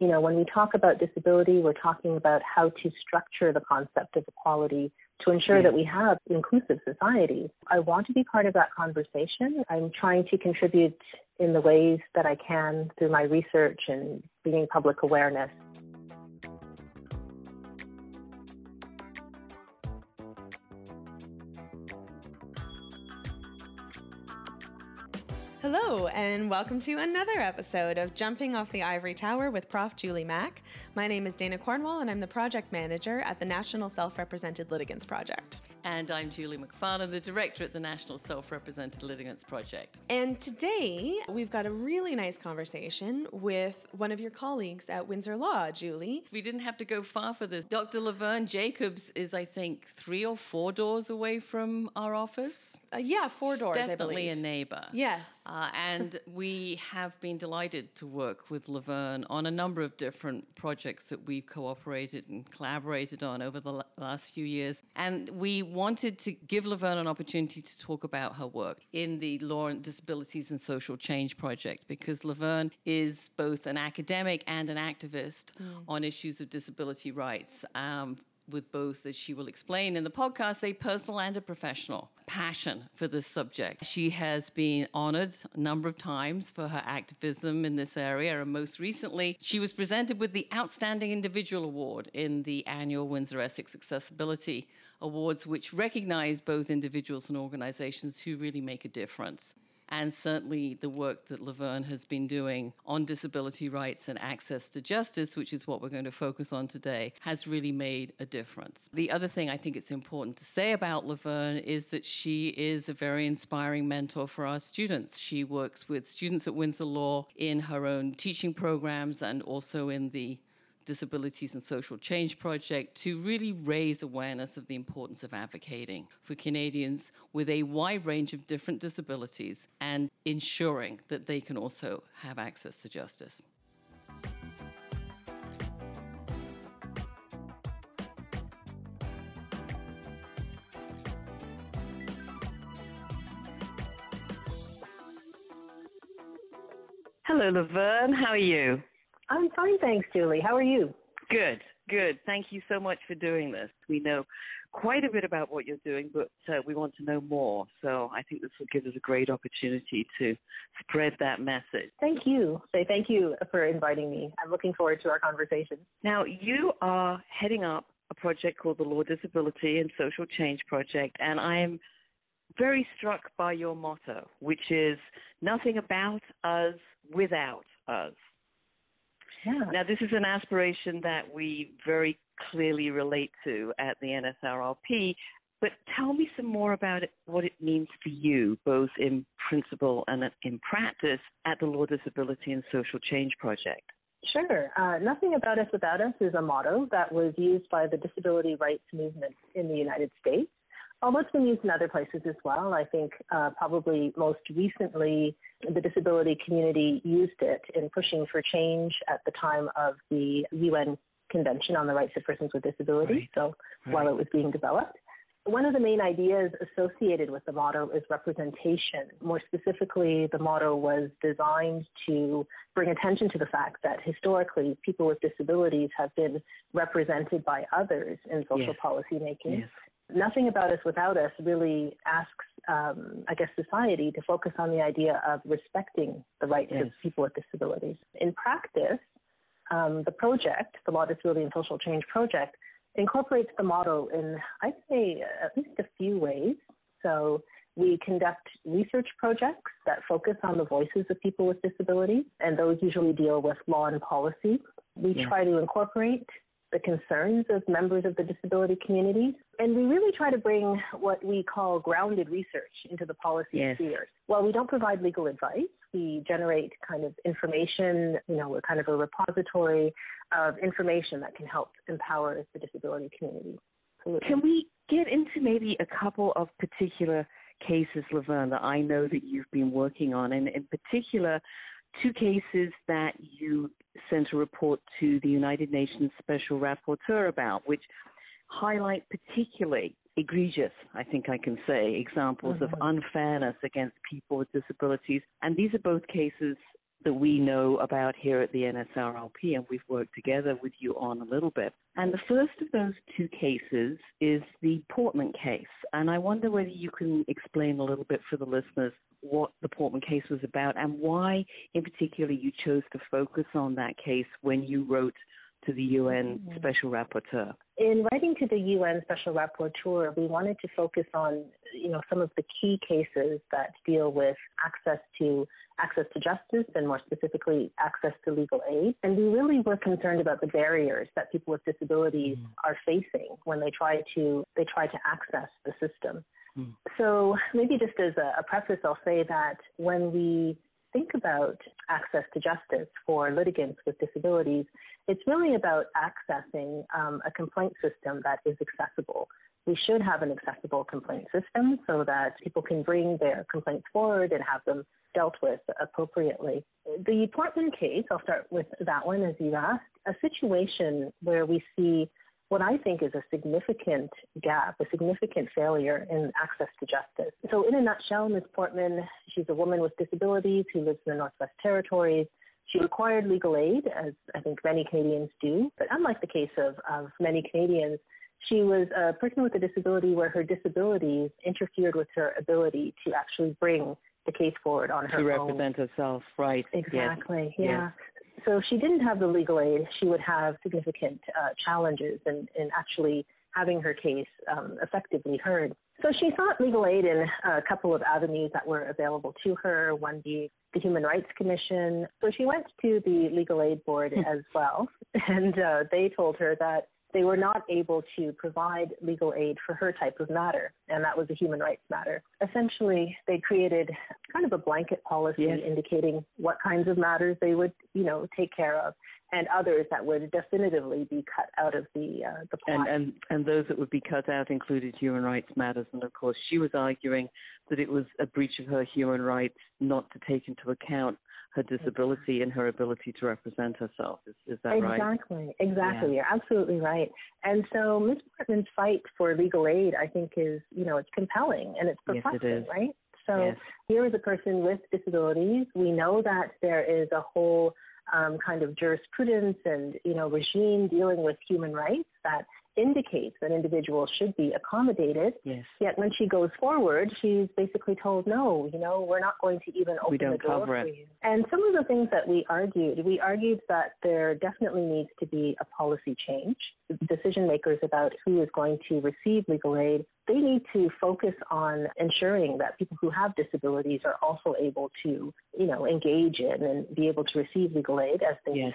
you know, when we talk about disability, we're talking about how to structure the concept of equality to ensure yeah. that we have inclusive societies. I want to be part of that conversation. I'm trying to contribute in the ways that I can through my research and bringing public awareness. Hello, and welcome to another episode of Jumping Off the Ivory Tower with Prof. Julie Mack. My name is Dana Cornwall, and I'm the project manager at the National Self Represented Litigants Project. And I'm Julie Macfarlane, the director at the National Self Represented Litigants Project. And today we've got a really nice conversation with one of your colleagues at Windsor Law, Julie. We didn't have to go far for this. Dr. Laverne Jacobs is, I think, three or four doors away from our office. Uh, yeah, four She's doors. Definitely a neighbor. Yes. Uh, and we have been delighted to work with Laverne on a number of different projects that we've cooperated and collaborated on over the last few years. And we wanted to give Laverne an opportunity to talk about her work in the Law and Disabilities and Social Change Project because Laverne is both an academic and an activist mm. on issues of disability rights. Um, with both, as she will explain in the podcast, a personal and a professional passion for this subject. She has been honored a number of times for her activism in this area, and most recently, she was presented with the Outstanding Individual Award in the annual Windsor Essex Accessibility awards, which recognize both individuals and organizations who really make a difference. And certainly the work that Laverne has been doing on disability rights and access to justice, which is what we're going to focus on today, has really made a difference. The other thing I think it's important to say about Laverne is that she is a very inspiring mentor for our students. She works with students at Windsor Law in her own teaching programs and also in the Disabilities and Social Change Project to really raise awareness of the importance of advocating for Canadians with a wide range of different disabilities and ensuring that they can also have access to justice. Hello, Laverne. How are you? I'm fine, thanks, Julie. How are you? Good, good. Thank you so much for doing this. We know quite a bit about what you're doing, but uh, we want to know more. So I think this will give us a great opportunity to spread that message. Thank you. Say thank you for inviting me. I'm looking forward to our conversation. Now, you are heading up a project called the Law Disability and Social Change Project, and I am very struck by your motto, which is nothing about us without us. Yeah. Now, this is an aspiration that we very clearly relate to at the NSRLP, but tell me some more about it, what it means for you, both in principle and in practice, at the Law Disability and Social Change Project. Sure. Uh, Nothing About Us Without Us is a motto that was used by the disability rights movement in the United States. Although it's been used in other places as well. I think uh, probably most recently the disability community used it in pushing for change at the time of the UN Convention on the Rights of Persons with Disabilities, right. so right. while it was being developed. One of the main ideas associated with the motto is representation. More specifically, the motto was designed to bring attention to the fact that historically people with disabilities have been represented by others in social yes. policy making. Yes. Nothing About Us Without Us really asks, um, I guess, society to focus on the idea of respecting the rights yes. of people with disabilities. In practice, um, the project, the Law Disability and Social Change Project, incorporates the model in, I'd say, at least a few ways. So we conduct research projects that focus on the voices of people with disabilities, and those usually deal with law and policy. We try to incorporate the concerns of members of the disability community. And we really try to bring what we call grounded research into the policy yes. spheres. While we don't provide legal advice, we generate kind of information, you know, we're kind of a repository of information that can help empower the disability community. Absolutely. Can we get into maybe a couple of particular cases, Laverne, that I know that you've been working on, and in particular, two cases that you sent a report to the United Nations Special Rapporteur about, which highlight particularly egregious, I think I can say, examples mm-hmm. of unfairness against people with disabilities. And these are both cases that we know about here at the NSRLP, and we've worked together with you on a little bit. And the first of those two cases is the Portman case. And I wonder whether you can explain a little bit for the listeners what the Portman case was about and why, in particular, you chose to focus on that case when you wrote to the UN mm-hmm. Special Rapporteur? In writing to the UN Special Rapporteur, we wanted to focus on, you know, some of the key cases that deal with access to access to justice and more specifically access to legal aid. And we really were concerned about the barriers that people with disabilities mm. are facing when they try to they try to access the system. Mm. So maybe just as a, a preface, I'll say that when we think about access to justice for litigants with disabilities, it's really about accessing um, a complaint system that is accessible. We should have an accessible complaint system so that people can bring their complaints forward and have them dealt with appropriately. The Portman case, I'll start with that one as you asked, a situation where we see what I think is a significant gap, a significant failure in access to justice. So, in a nutshell, Ms. Portman, she's a woman with disabilities who lives in the Northwest Territories. She required legal aid, as I think many Canadians do, but unlike the case of, of many Canadians, she was a person with a disability where her disabilities interfered with her ability to actually bring the case forward on her to represent herself, right? Exactly. Yes. Yeah. Yes. So if she didn't have the legal aid, she would have significant uh, challenges in, in actually having her case um, effectively heard. So she sought legal aid in a couple of avenues that were available to her, one being the Human Rights Commission. So she went to the Legal Aid Board hmm. as well, and uh, they told her that they were not able to provide legal aid for her type of matter, and that was a human rights matter. Essentially, they created kind of a blanket policy yes. indicating what kinds of matters they would, you know, take care of, and others that would definitively be cut out of the uh, the pot. And, and and those that would be cut out included human rights matters, and of course, she was arguing that it was a breach of her human rights not to take into account her disability and her ability to represent herself. Is, is that exactly, right? Exactly, exactly. Yeah. You're absolutely right. And so Ms. Portman's fight for legal aid, I think, is you know it's compelling and it's perplexing, yes, it right? So yes. here is a person with disabilities. We know that there is a whole um, kind of jurisprudence and you know regime dealing with human rights that indicates that individuals should be accommodated. Yes. Yet when she goes forward, she's basically told, no, you know, we're not going to even open the door for it. you. And some of the things that we argued, we argued that there definitely needs to be a policy change. Decision makers about who is going to receive legal aid, they need to focus on ensuring that people who have disabilities are also able to, you know, engage in and be able to receive legal aid as they yes.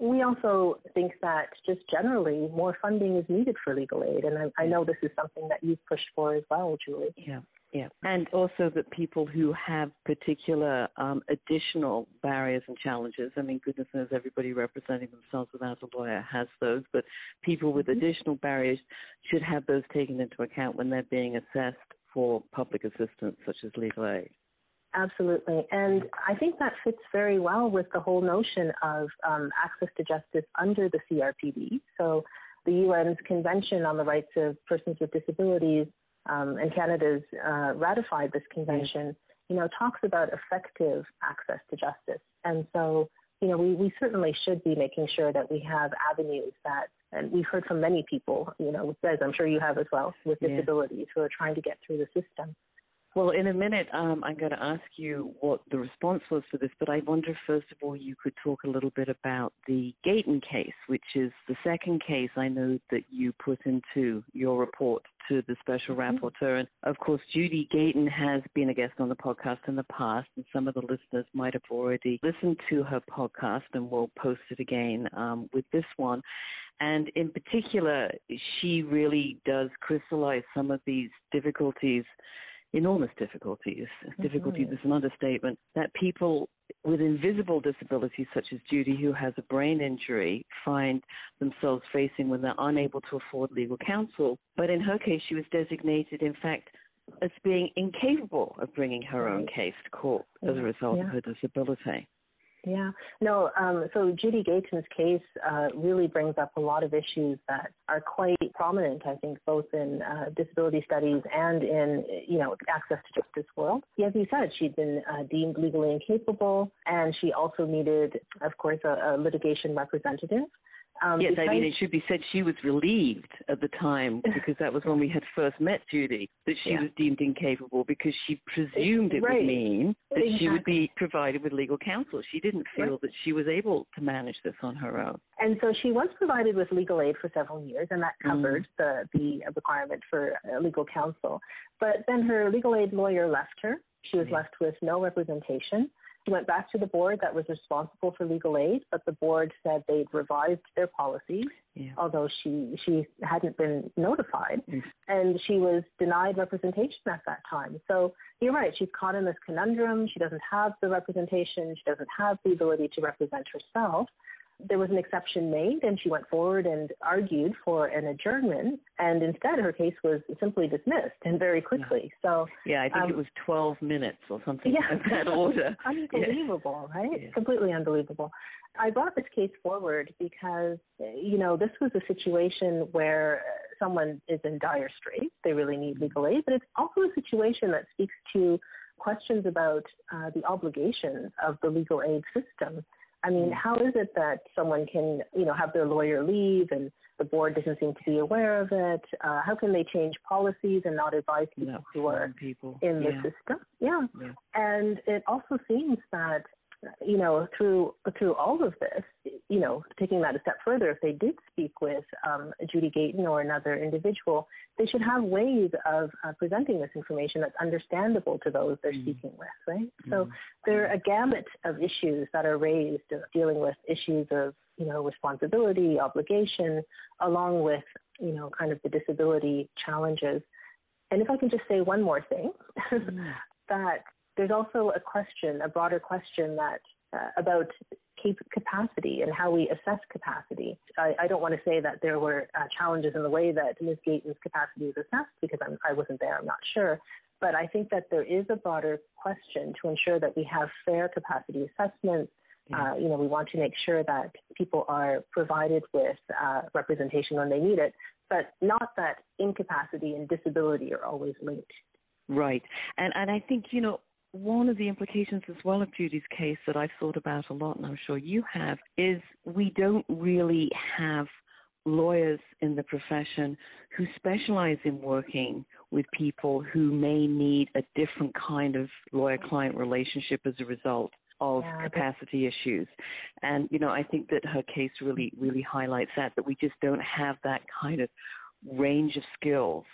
We also think that just generally more funding is needed for legal aid, and I, I know this is something that you've pushed for as well, Julie. Yeah. Yeah, and also that people who have particular um, additional barriers and challenges. I mean, goodness knows everybody representing themselves without a lawyer has those, but people with mm-hmm. additional barriers should have those taken into account when they're being assessed for public assistance, such as legal aid. Absolutely. And I think that fits very well with the whole notion of um, access to justice under the CRPD. So, the UN's Convention on the Rights of Persons with Disabilities um, and Canada's uh, ratified this convention, you know, talks about effective access to justice. And so, you know, we, we certainly should be making sure that we have avenues that, and we've heard from many people, you know, as I'm sure you have as well, with disabilities yeah. who are trying to get through the system. Well, in a minute, um, I'm going to ask you what the response was for this, but I wonder, first of all, you could talk a little bit about the Gayton case, which is the second case I know that you put into your report to the special mm-hmm. rapporteur. And of course, Judy Gayton has been a guest on the podcast in the past, and some of the listeners might have already listened to her podcast, and we'll post it again um, with this one. And in particular, she really does crystallize some of these difficulties enormous difficulties. Mm-hmm. Difficulties is an understatement. That people with invisible disabilities, such as Judy, who has a brain injury, find themselves facing when they're unable to afford legal counsel. But in her case, she was designated, in fact, as being incapable of bringing her own case to court as a result yeah. of her disability. Yeah, no. Um, so Judy Gayton's case uh, really brings up a lot of issues that are quite prominent, I think, both in uh, disability studies and in you know access to justice world. As you said, she'd been uh, deemed legally incapable, and she also needed, of course, a, a litigation representative. Um, yes, I mean, it should be said she was relieved at the time because that was when we had first met Judy that she yeah. was deemed incapable because she presumed it right. would mean that exactly. she would be provided with legal counsel. She didn't feel right. that she was able to manage this on her own. And so she was provided with legal aid for several years, and that mm. covered mm. the, the requirement for uh, legal counsel. But then her legal aid lawyer left her. She was yeah. left with no representation. She went back to the board that was responsible for legal aid, but the board said they'd revised their policies, yeah. although she she hadn't been notified, mm. and she was denied representation at that time. So you're right; she's caught in this conundrum. She doesn't have the representation. She doesn't have the ability to represent herself there was an exception made and she went forward and argued for an adjournment and instead her case was simply dismissed and very quickly. So yeah i think um, it was 12 minutes or something yeah. that order unbelievable yeah. right? Yeah. completely unbelievable. I brought this case forward because you know this was a situation where someone is in dire straits. They really need legal aid but it's also a situation that speaks to questions about uh, the obligations of the legal aid system I mean, mm. how is it that someone can, you know, have their lawyer leave and the board doesn't seem to be aware of it? Uh, how can they change policies and not advise people no, who are people. in yeah. the system? Yeah. yeah. And it also seems that you know, through through all of this, you know, taking that a step further, if they did speak with um, Judy Gayton or another individual, they should have ways of uh, presenting this information that's understandable to those they're mm. speaking with, right? Mm. So there are a gamut of issues that are raised dealing with issues of, you know, responsibility, obligation, along with, you know, kind of the disability challenges. And if I can just say one more thing, mm. that there's also a question, a broader question that uh, about capacity and how we assess capacity. I, I don't want to say that there were uh, challenges in the way that Ms. Gayton's capacity was assessed because I'm, I wasn't there, I'm not sure. But I think that there is a broader question to ensure that we have fair capacity assessments. Uh, you know, we want to make sure that people are provided with uh, representation when they need it, but not that incapacity and disability are always linked. Right. And and I think, you know, one of the implications as well of Judy's case that I've thought about a lot, and I'm sure you have, is we don't really have lawyers in the profession who specialize in working with people who may need a different kind of lawyer client relationship as a result of yeah, capacity issues. And, you know, I think that her case really, really highlights that, that we just don't have that kind of range of skills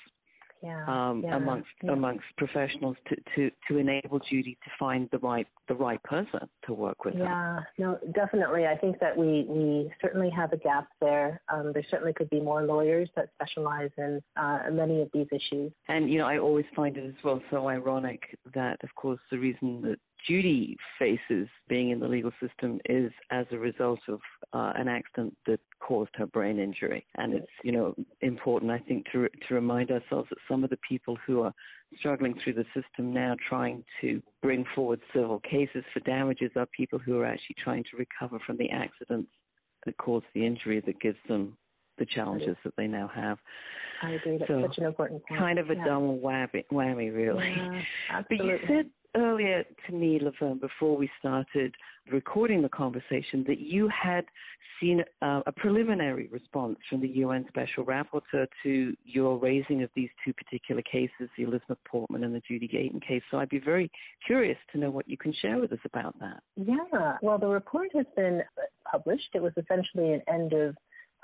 yeah, um, yeah, amongst yeah. amongst professionals to, to, to enable Judy to find the right the right person to work with. Yeah, her. no, definitely. I think that we we certainly have a gap there. Um, there certainly could be more lawyers that specialize in uh, many of these issues. And you know, I always find it as well so ironic that, of course, the reason that Judy faces being in the legal system is as a result of uh, an accident that caused her brain injury. And it's, you know, important, I think, to, to remind ourselves that some of the people who are struggling through the system now trying to bring forward civil cases for damages are people who are actually trying to recover from the accidents that caused the injury that gives them the challenges that they now have. I agree. That's so, such an important point. Kind of a yeah. double whammy, whammy really. Yeah, but you said earlier to me, Laverne, before we started recording the conversation, that you had seen uh, a preliminary response from the UN Special Rapporteur to your raising of these two particular cases, the Elizabeth Portman and the Judy Gayton case. So I'd be very curious to know what you can share with us about that. Yeah, well, the report has been published. It was essentially an end of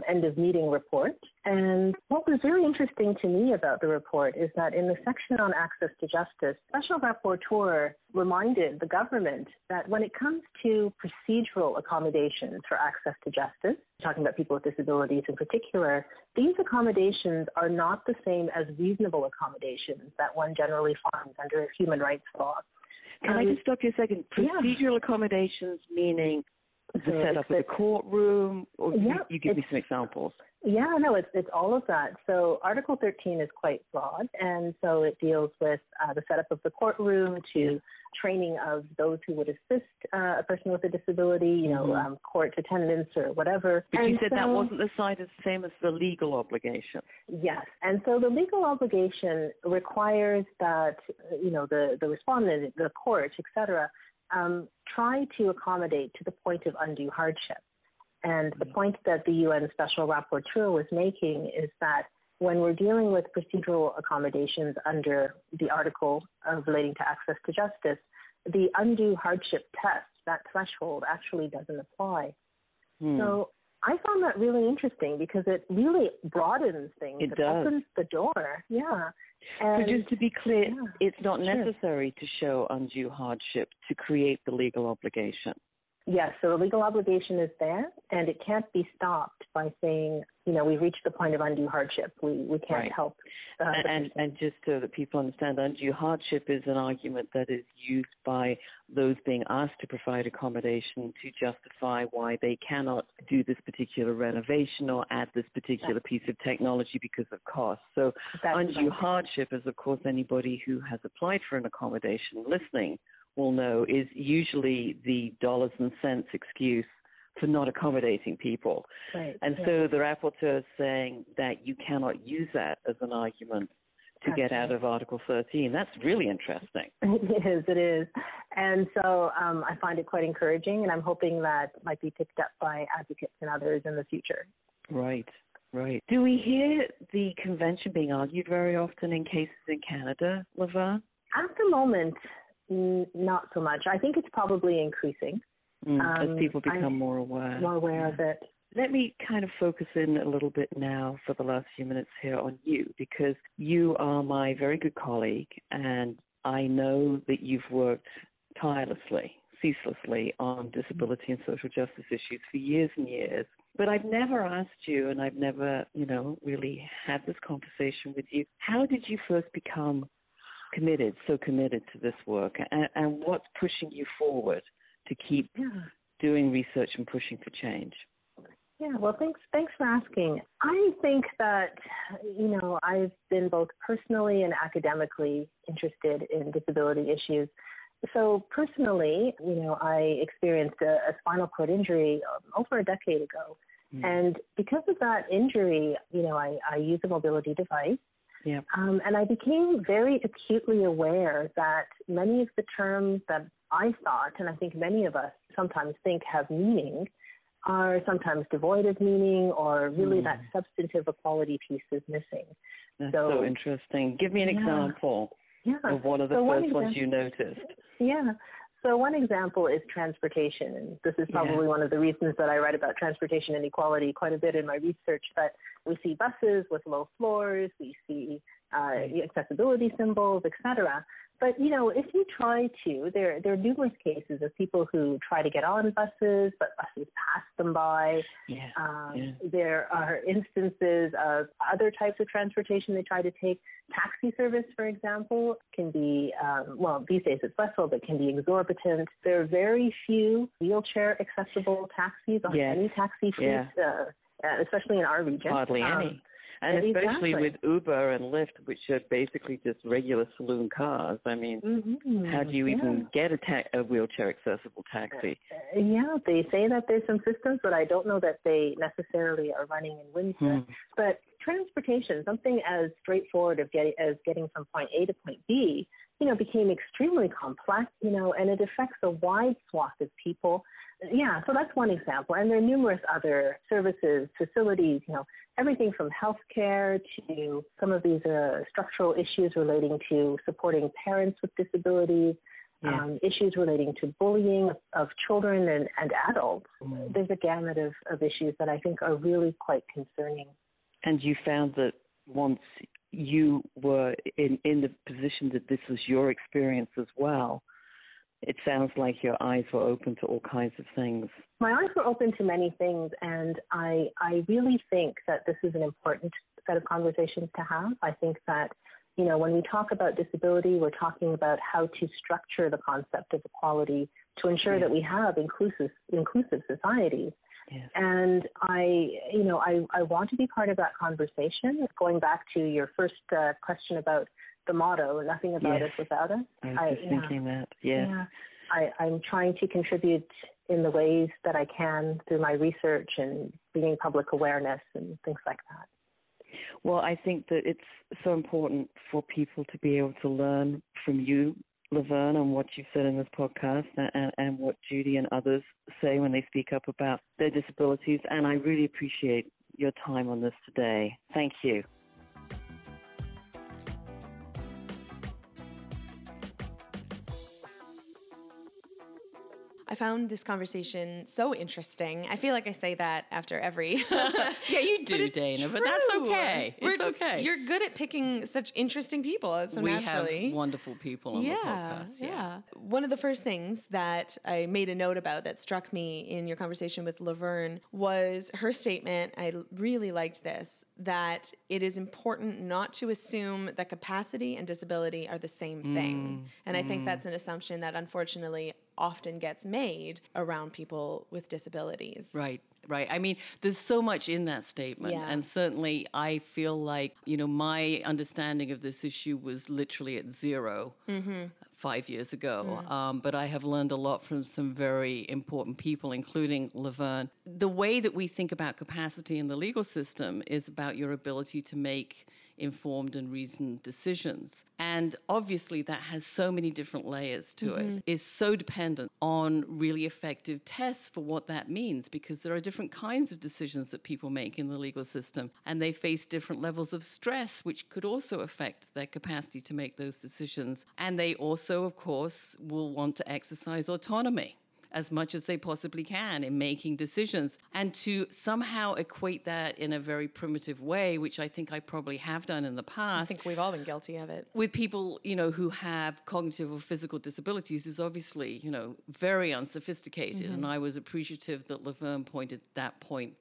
end of meeting report. And what was very interesting to me about the report is that in the section on access to justice, Special Rapporteur reminded the government that when it comes to procedural accommodations for access to justice, talking about people with disabilities in particular, these accommodations are not the same as reasonable accommodations that one generally finds under human rights law. Can um, I just stop you a second? Procedural yeah. accommodations meaning The so setup of the courtroom, or yeah, you, you give me some examples. Yeah, no, it's it's all of that. So Article 13 is quite broad, and so it deals with uh, the setup of the courtroom to training of those who would assist uh, a person with a disability, you know, mm-hmm. um, court attendance or whatever. But and you said so, that wasn't the side as same as the legal obligation. Yes, and so the legal obligation requires that you know the the respondent, the court, etc., um, try to accommodate to the point of undue hardship. And the point that the UN Special Rapporteur was making is that when we're dealing with procedural accommodations under the article relating to access to justice, the undue hardship test, that threshold, actually doesn't apply. Hmm. So I found that really interesting because it really broadens things. It, it does. opens the door. Yeah. And, so just to be clear, yeah, it's not necessary sure. to show undue hardship to create the legal obligation. Yes, so the legal obligation is there, and it can't be stopped by saying, you know, we've reached the point of undue hardship. We we can't right. help. Uh, and, and, and just so that people understand, undue hardship is an argument that is used by those being asked to provide accommodation to justify why they cannot do this particular renovation or add this particular piece of technology because of cost. So That's undue right. hardship is, of course, anybody who has applied for an accommodation listening will know is usually the dollars and cents excuse for not accommodating people. Right. And yeah. so the rapporteur is saying that you cannot use that as an argument to get out of Article 13. That's really interesting. It is, it is. And so um, I find it quite encouraging, and I'm hoping that might be picked up by advocates and others in the future. Right, right. Do we hear the convention being argued very often in cases in Canada, Laverne? At the moment, not so much. I think it's probably increasing. Mm, um, as people become I'm more aware. More aware yeah. of it. Let me kind of focus in a little bit now for the last few minutes here on you because you are my very good colleague and I know that you've worked tirelessly, ceaselessly on disability and social justice issues for years and years. But I've never asked you and I've never, you know, really had this conversation with you. How did you first become committed, so committed to this work, and, and what's pushing you forward to keep yeah. doing research and pushing for change? Yeah, well, thanks. Thanks for asking. I think that you know I've been both personally and academically interested in disability issues. So personally, you know, I experienced a, a spinal cord injury over a decade ago, mm. and because of that injury, you know, I, I use a mobility device, yeah. Um, and I became very acutely aware that many of the terms that I thought, and I think many of us sometimes think have meaning, are sometimes devoid of meaning or really mm. that substantive equality piece is missing. That's so, so interesting. Give me an yeah. example yeah. of one of the so first ones you noticed. Yeah. So one example is transportation, and this is probably yeah. one of the reasons that I write about transportation inequality quite a bit in my research. But we see buses with low floors, we see uh, accessibility symbols, etc. But you know, if you try to, there there are numerous cases of people who try to get on buses, but buses pass them by. Yeah. Um, yeah. There are instances of other types of transportation they try to take. Taxi service, for example, can be um, well these days it's less so, but can be exorbitant. There are very few wheelchair accessible taxis on yes. any taxi fleet. Yeah. Uh, especially in our region. Hardly um, any. And especially with Uber and Lyft, which are basically just regular saloon cars. I mean, mm-hmm. how do you yeah. even get a, ta- a wheelchair accessible taxi? Uh, yeah, they say that there's some systems, but I don't know that they necessarily are running in Windsor. Hmm. But transportation, something as straightforward of getting, as getting from point A to point B, you know, became extremely complex, you know, and it affects a wide swath of people. Yeah, so that's one example. And there are numerous other services, facilities, you know, everything from healthcare to some of these uh, structural issues relating to supporting parents with disabilities, yeah. um, issues relating to bullying of children and, and adults. Mm. There's a gamut of, of issues that I think are really quite concerning. And you found that once you were in, in the position that this was your experience as well, it sounds like your eyes were open to all kinds of things. My eyes were open to many things, and I, I really think that this is an important set of conversations to have. I think that, you know, when we talk about disability, we're talking about how to structure the concept of equality to ensure yeah. that we have inclusive inclusive societies. Yes. And I, you know, I, I want to be part of that conversation. Going back to your first uh, question about the motto, nothing about yes. us without us. I was I, just yeah, thinking that. Yeah. yeah. I, I'm trying to contribute in the ways that I can through my research and bringing public awareness and things like that. Well, I think that it's so important for people to be able to learn from you, Laverne, and what you've said in this podcast and, and what Judy and others say when they speak up about their disabilities. And I really appreciate your time on this today. Thank you. I found this conversation so interesting. I feel like I say that after every. yeah, you do, but Dana, true. but that's okay. We're it's just, okay. You're good at picking such interesting people. So we naturally. have wonderful people on yeah, the podcast. Yeah. yeah. One of the first things that I made a note about that struck me in your conversation with Laverne was her statement. I really liked this that it is important not to assume that capacity and disability are the same thing. Mm, and I mm. think that's an assumption that unfortunately often gets made around people with disabilities. Right, right. I mean, there's so much in that statement. Yeah. And certainly I feel like, you know, my understanding of this issue was literally at 0 mm-hmm. five years ago. Mm. Um, but I have learned a lot from some very important people, including Laverne. The way that we think about capacity in the legal system is about your ability to make informed and reasoned decisions. And obviously, that has so many different layers to mm-hmm. it. Is so dependent on really effective tests for what that means because there are different kinds of decisions that people make in the legal system and they face different levels of stress, which could also affect their capacity to make those decisions. And they also, of course, will want to exercise autonomy as much as they possibly can in making decisions. And to somehow equate that in a very primitive way, which I think I probably have done in the past. I think we've all been guilty of it. With people, you know, who have cognitive or physical disabilities is obviously, you know, very unsophisticated. Mm-hmm. And I was appreciative that Laverne pointed that point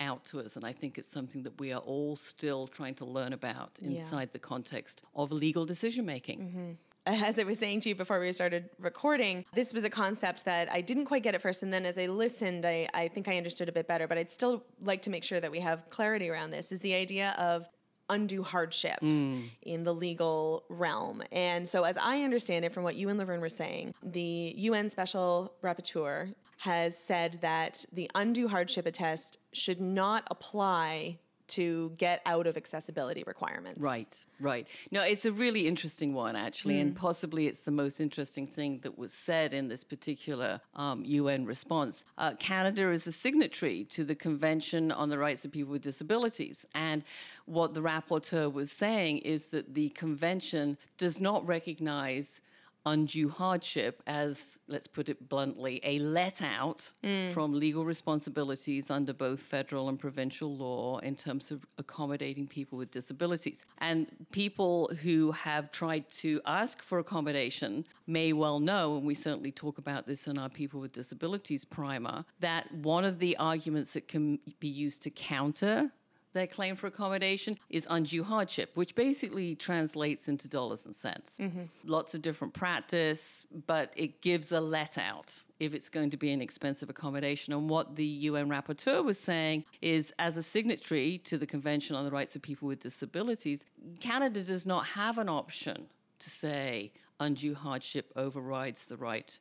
out to us. And I think it's something that we are all still trying to learn about inside yeah. the context of legal decision making. Mm-hmm as I was saying to you before we started recording, this was a concept that I didn't quite get at first. And then as I listened, I, I think I understood a bit better. But I'd still like to make sure that we have clarity around this is the idea of undue hardship mm. in the legal realm. And so, as I understand it from what you and Laverne were saying, the UN Special Rapporteur has said that the undue hardship test should not apply to get out of accessibility requirements. Right, right. No, it's a really interesting one, actually, mm. and possibly it's the most interesting thing that was said in this particular um, UN response. Uh, Canada is a signatory to the Convention on the Rights of People with Disabilities, and what the rapporteur was saying is that the convention does not recognize undue hardship as, let's put it bluntly, a let out mm. from legal responsibilities under both federal and provincial law in terms of accommodating people with disabilities. And people who have tried to ask for accommodation may well know, and we certainly talk about this in our People with Disabilities primer, that one of the arguments that can be used to counter their claim for accommodation is undue hardship, which basically translates into dollars and cents. Mm-hmm. Lots of different practice, but it gives a let out if it's going to be an expensive accommodation. And what the UN rapporteur was saying is, as a signatory to the Convention on the Rights of People with Disabilities, Canada does not have an option to say undue hardship overrides the right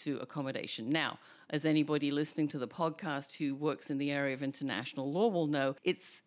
to accommodation. Now, as anybody listening to the podcast who works in the area of international law will know, it's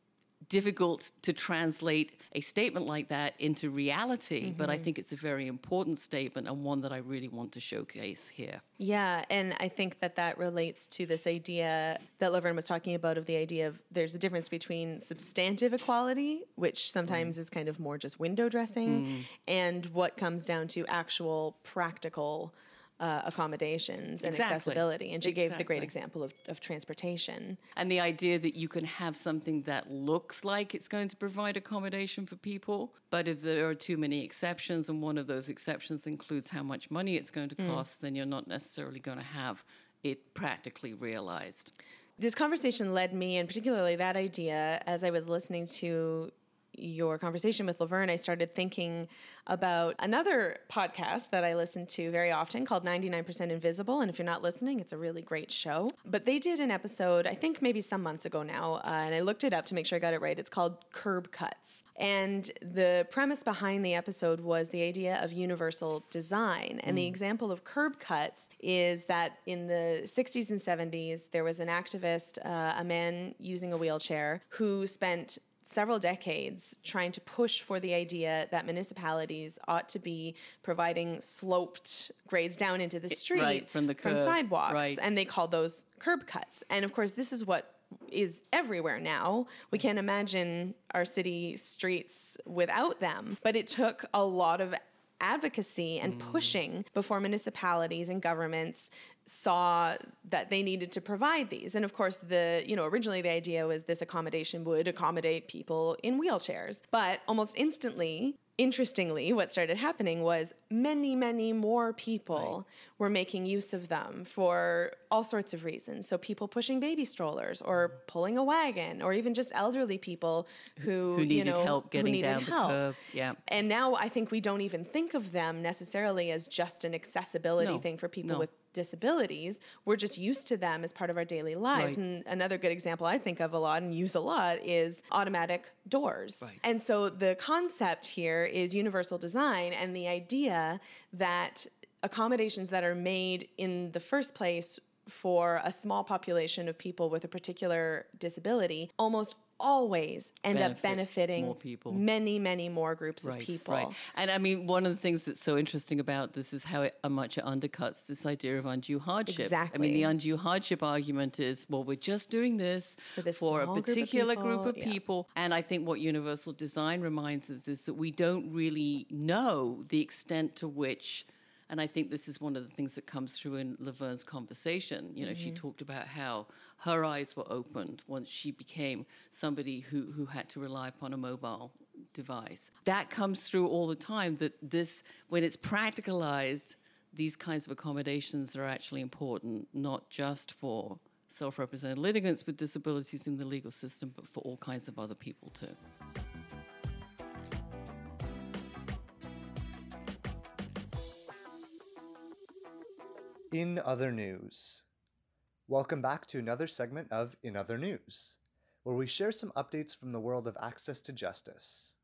difficult to translate a statement like that into reality, mm-hmm. but I mm-hmm. think it's a very important statement and one that I really want to showcase here. Yeah, and I think that that relates to this idea that Laverne was talking about of the idea of there's a difference between substantive equality, which sometimes mm. is kind of more just window dressing, mm. and what comes down to actual practical uh, accommodations and exactly. accessibility. And she exactly. gave the great example of, of transportation. And the idea that you can have something that looks like it's going to provide accommodation for people, but if there are too many exceptions, and one of those exceptions includes how much money it's going to mm. cost, mm. then you're not necessarily going to have it practically realized. This conversation led me, and particularly that idea, as I was listening to your conversation with Laverne, I started thinking about another podcast that I listen to very often called 99% Invisible. And if you're not listening, it's a really great show. But they did an episode, I think maybe some months ago now, uh, and I looked it up to make sure I got it right. It's called Curb Cuts. And the premise behind the episode was the idea of universal design. And mm. the example of curb cuts is that in the 60s and 70s, there was an activist, uh, a man using a wheelchair, who spent several decades trying to push for the idea that municipalities ought to be providing sloped grades down into the street right, from the curb, from sidewalks right. and they call those curb cuts and of course this is what is everywhere now. We can't imagine our city streets without them. But it took a lot of advocacy and mm. pushing before municipalities and governments saw that they needed to provide these and of course the you know originally the idea was this accommodation would accommodate people in wheelchairs but almost instantly interestingly, what started happening was many, many more people right. were making use of them for all sorts of reasons. So people pushing baby strollers or mm-hmm. pulling a wagon or even just elderly people who, who needed you know, help getting down help. the curb. Yeah. And now I think we don't even think of them necessarily as just an accessibility no. thing for people no. with disabilities, we're just used to them as part of our daily lives. Right. And another good example I think of a lot and use a lot is automatic doors. Right. And so the concept here is universal design and the idea that accommodations that are made in the first place for a small population of people with a particular disability almost always end Benefit up benefiting more people. many, many more groups right, of people. Right. And I mean, one of the things that's so interesting about this is how, it, much it undercuts this idea of undue hardship. Exactly. I mean, the undue hardship argument is, well, we're just doing this for, for a particular group of people. Group of people. And I think what universal design reminds us is that we don't really know the extent to which and I think this is one of the things that comes through in Laverne's conversation. You know, mm-hmm. she talked about how her eyes were opened once she became somebody who, who had to rely upon a mobile device. That comes through all the time that this, when it's practicalized, these kinds of accommodations are actually important, not just for self represented litigants with disabilities in the legal system, but for all kinds of other people too. In other news, welcome back to another segment of In Other News, where we share some updates from the world of access to justice.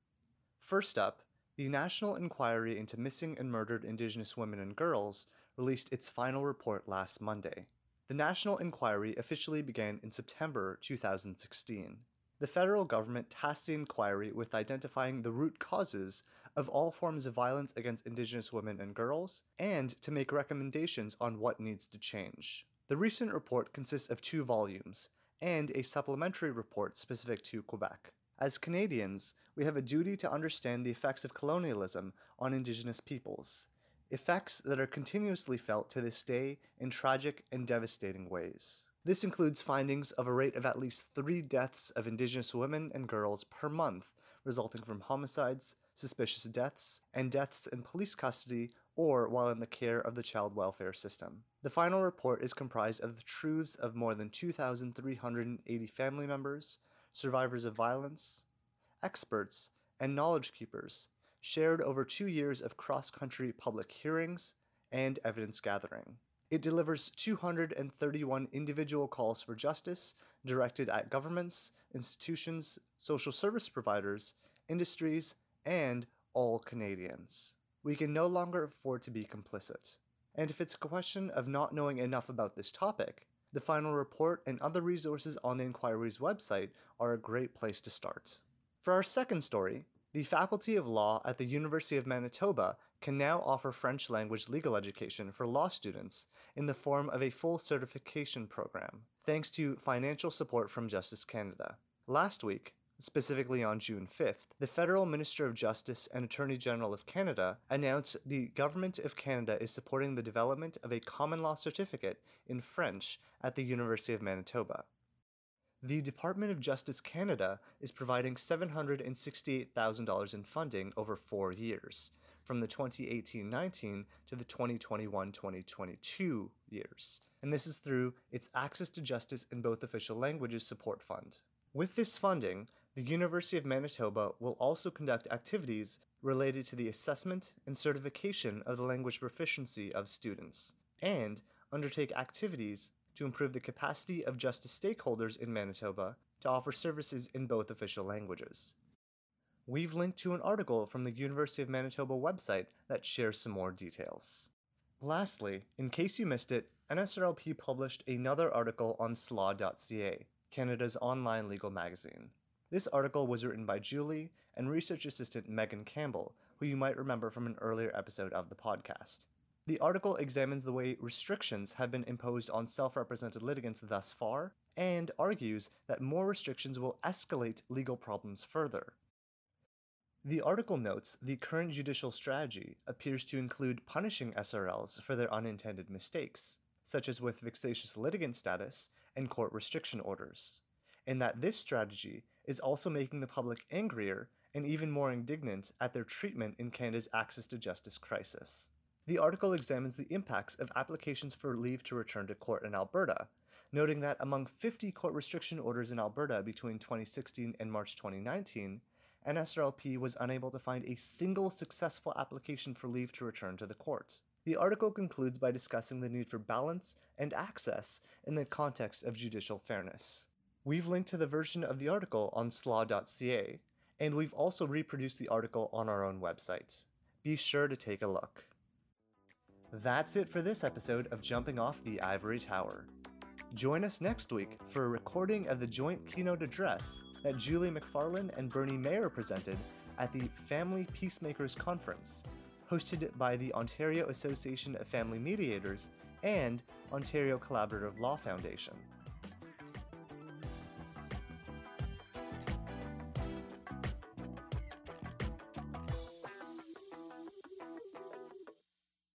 First up, the National Inquiry into Missing and Murdered Indigenous Women and Girls released its final report last Monday. The National Inquiry officially began in September 2016 the federal government tasked the inquiry with identifying the root causes of all forms of violence against Indigenous women and girls, and to make recommendations on what needs to change. The recent report consists of two volumes, and a supplementary report specific to Quebec. As Canadians, we have a duty to understand the effects of colonialism on Indigenous peoples, effects that are continuously felt to this day in tragic and devastating ways. This includes findings of a rate of at least three deaths of Indigenous women and girls per month, resulting from homicides, suspicious deaths, and deaths in police custody or while in the care of the child welfare system. The final report is comprised of the truths of more than 2,380 family members, survivors of violence, experts, and knowledge keepers, shared over two years of cross country public hearings and evidence gathering. It delivers 231 individual calls for justice directed at governments, institutions, social service providers, industries, and all Canadians. We can no longer afford to be complicit. And if it's a question of not knowing enough about this topic, the final report and other resources on the inquiry's website are a great place to start. For our second story, the Faculty of Law at the University of Manitoba can now offer French language legal education for law students in the form of a full certification program, thanks to financial support from Justice Canada. Last week, specifically on June 5th, the Federal Minister of Justice and Attorney General of Canada announced the Government of Canada is supporting the development of a common law certificate in French at the University of Manitoba. The Department of Justice Canada is providing $768,000 in funding over four years, from the 2018 19 to the 2021 2022 years, and this is through its Access to Justice in Both Official Languages Support Fund. With this funding, the University of Manitoba will also conduct activities related to the assessment and certification of the language proficiency of students, and undertake activities to improve the capacity of justice stakeholders in Manitoba to offer services in both official languages. We've linked to an article from the University of Manitoba website that shares some more details. Lastly, in case you missed it, NSRLP published another article on slaw.ca, Canada's online legal magazine. This article was written by Julie and research assistant Megan Campbell, who you might remember from an earlier episode of the podcast. The article examines the way restrictions have been imposed on self represented litigants thus far and argues that more restrictions will escalate legal problems further. The article notes the current judicial strategy appears to include punishing SRLs for their unintended mistakes, such as with vexatious litigant status and court restriction orders, and that this strategy is also making the public angrier and even more indignant at their treatment in Canada's access to justice crisis. The article examines the impacts of applications for leave to return to court in Alberta, noting that among 50 court restriction orders in Alberta between 2016 and March 2019, NSRLP was unable to find a single successful application for leave to return to the court. The article concludes by discussing the need for balance and access in the context of judicial fairness. We've linked to the version of the article on slaw.ca, and we've also reproduced the article on our own website. Be sure to take a look. That's it for this episode of Jumping Off the Ivory Tower. Join us next week for a recording of the joint keynote address that Julie Macfarlane and Bernie Mayer presented at the Family Peacemakers Conference, hosted by the Ontario Association of Family Mediators and Ontario Collaborative Law Foundation.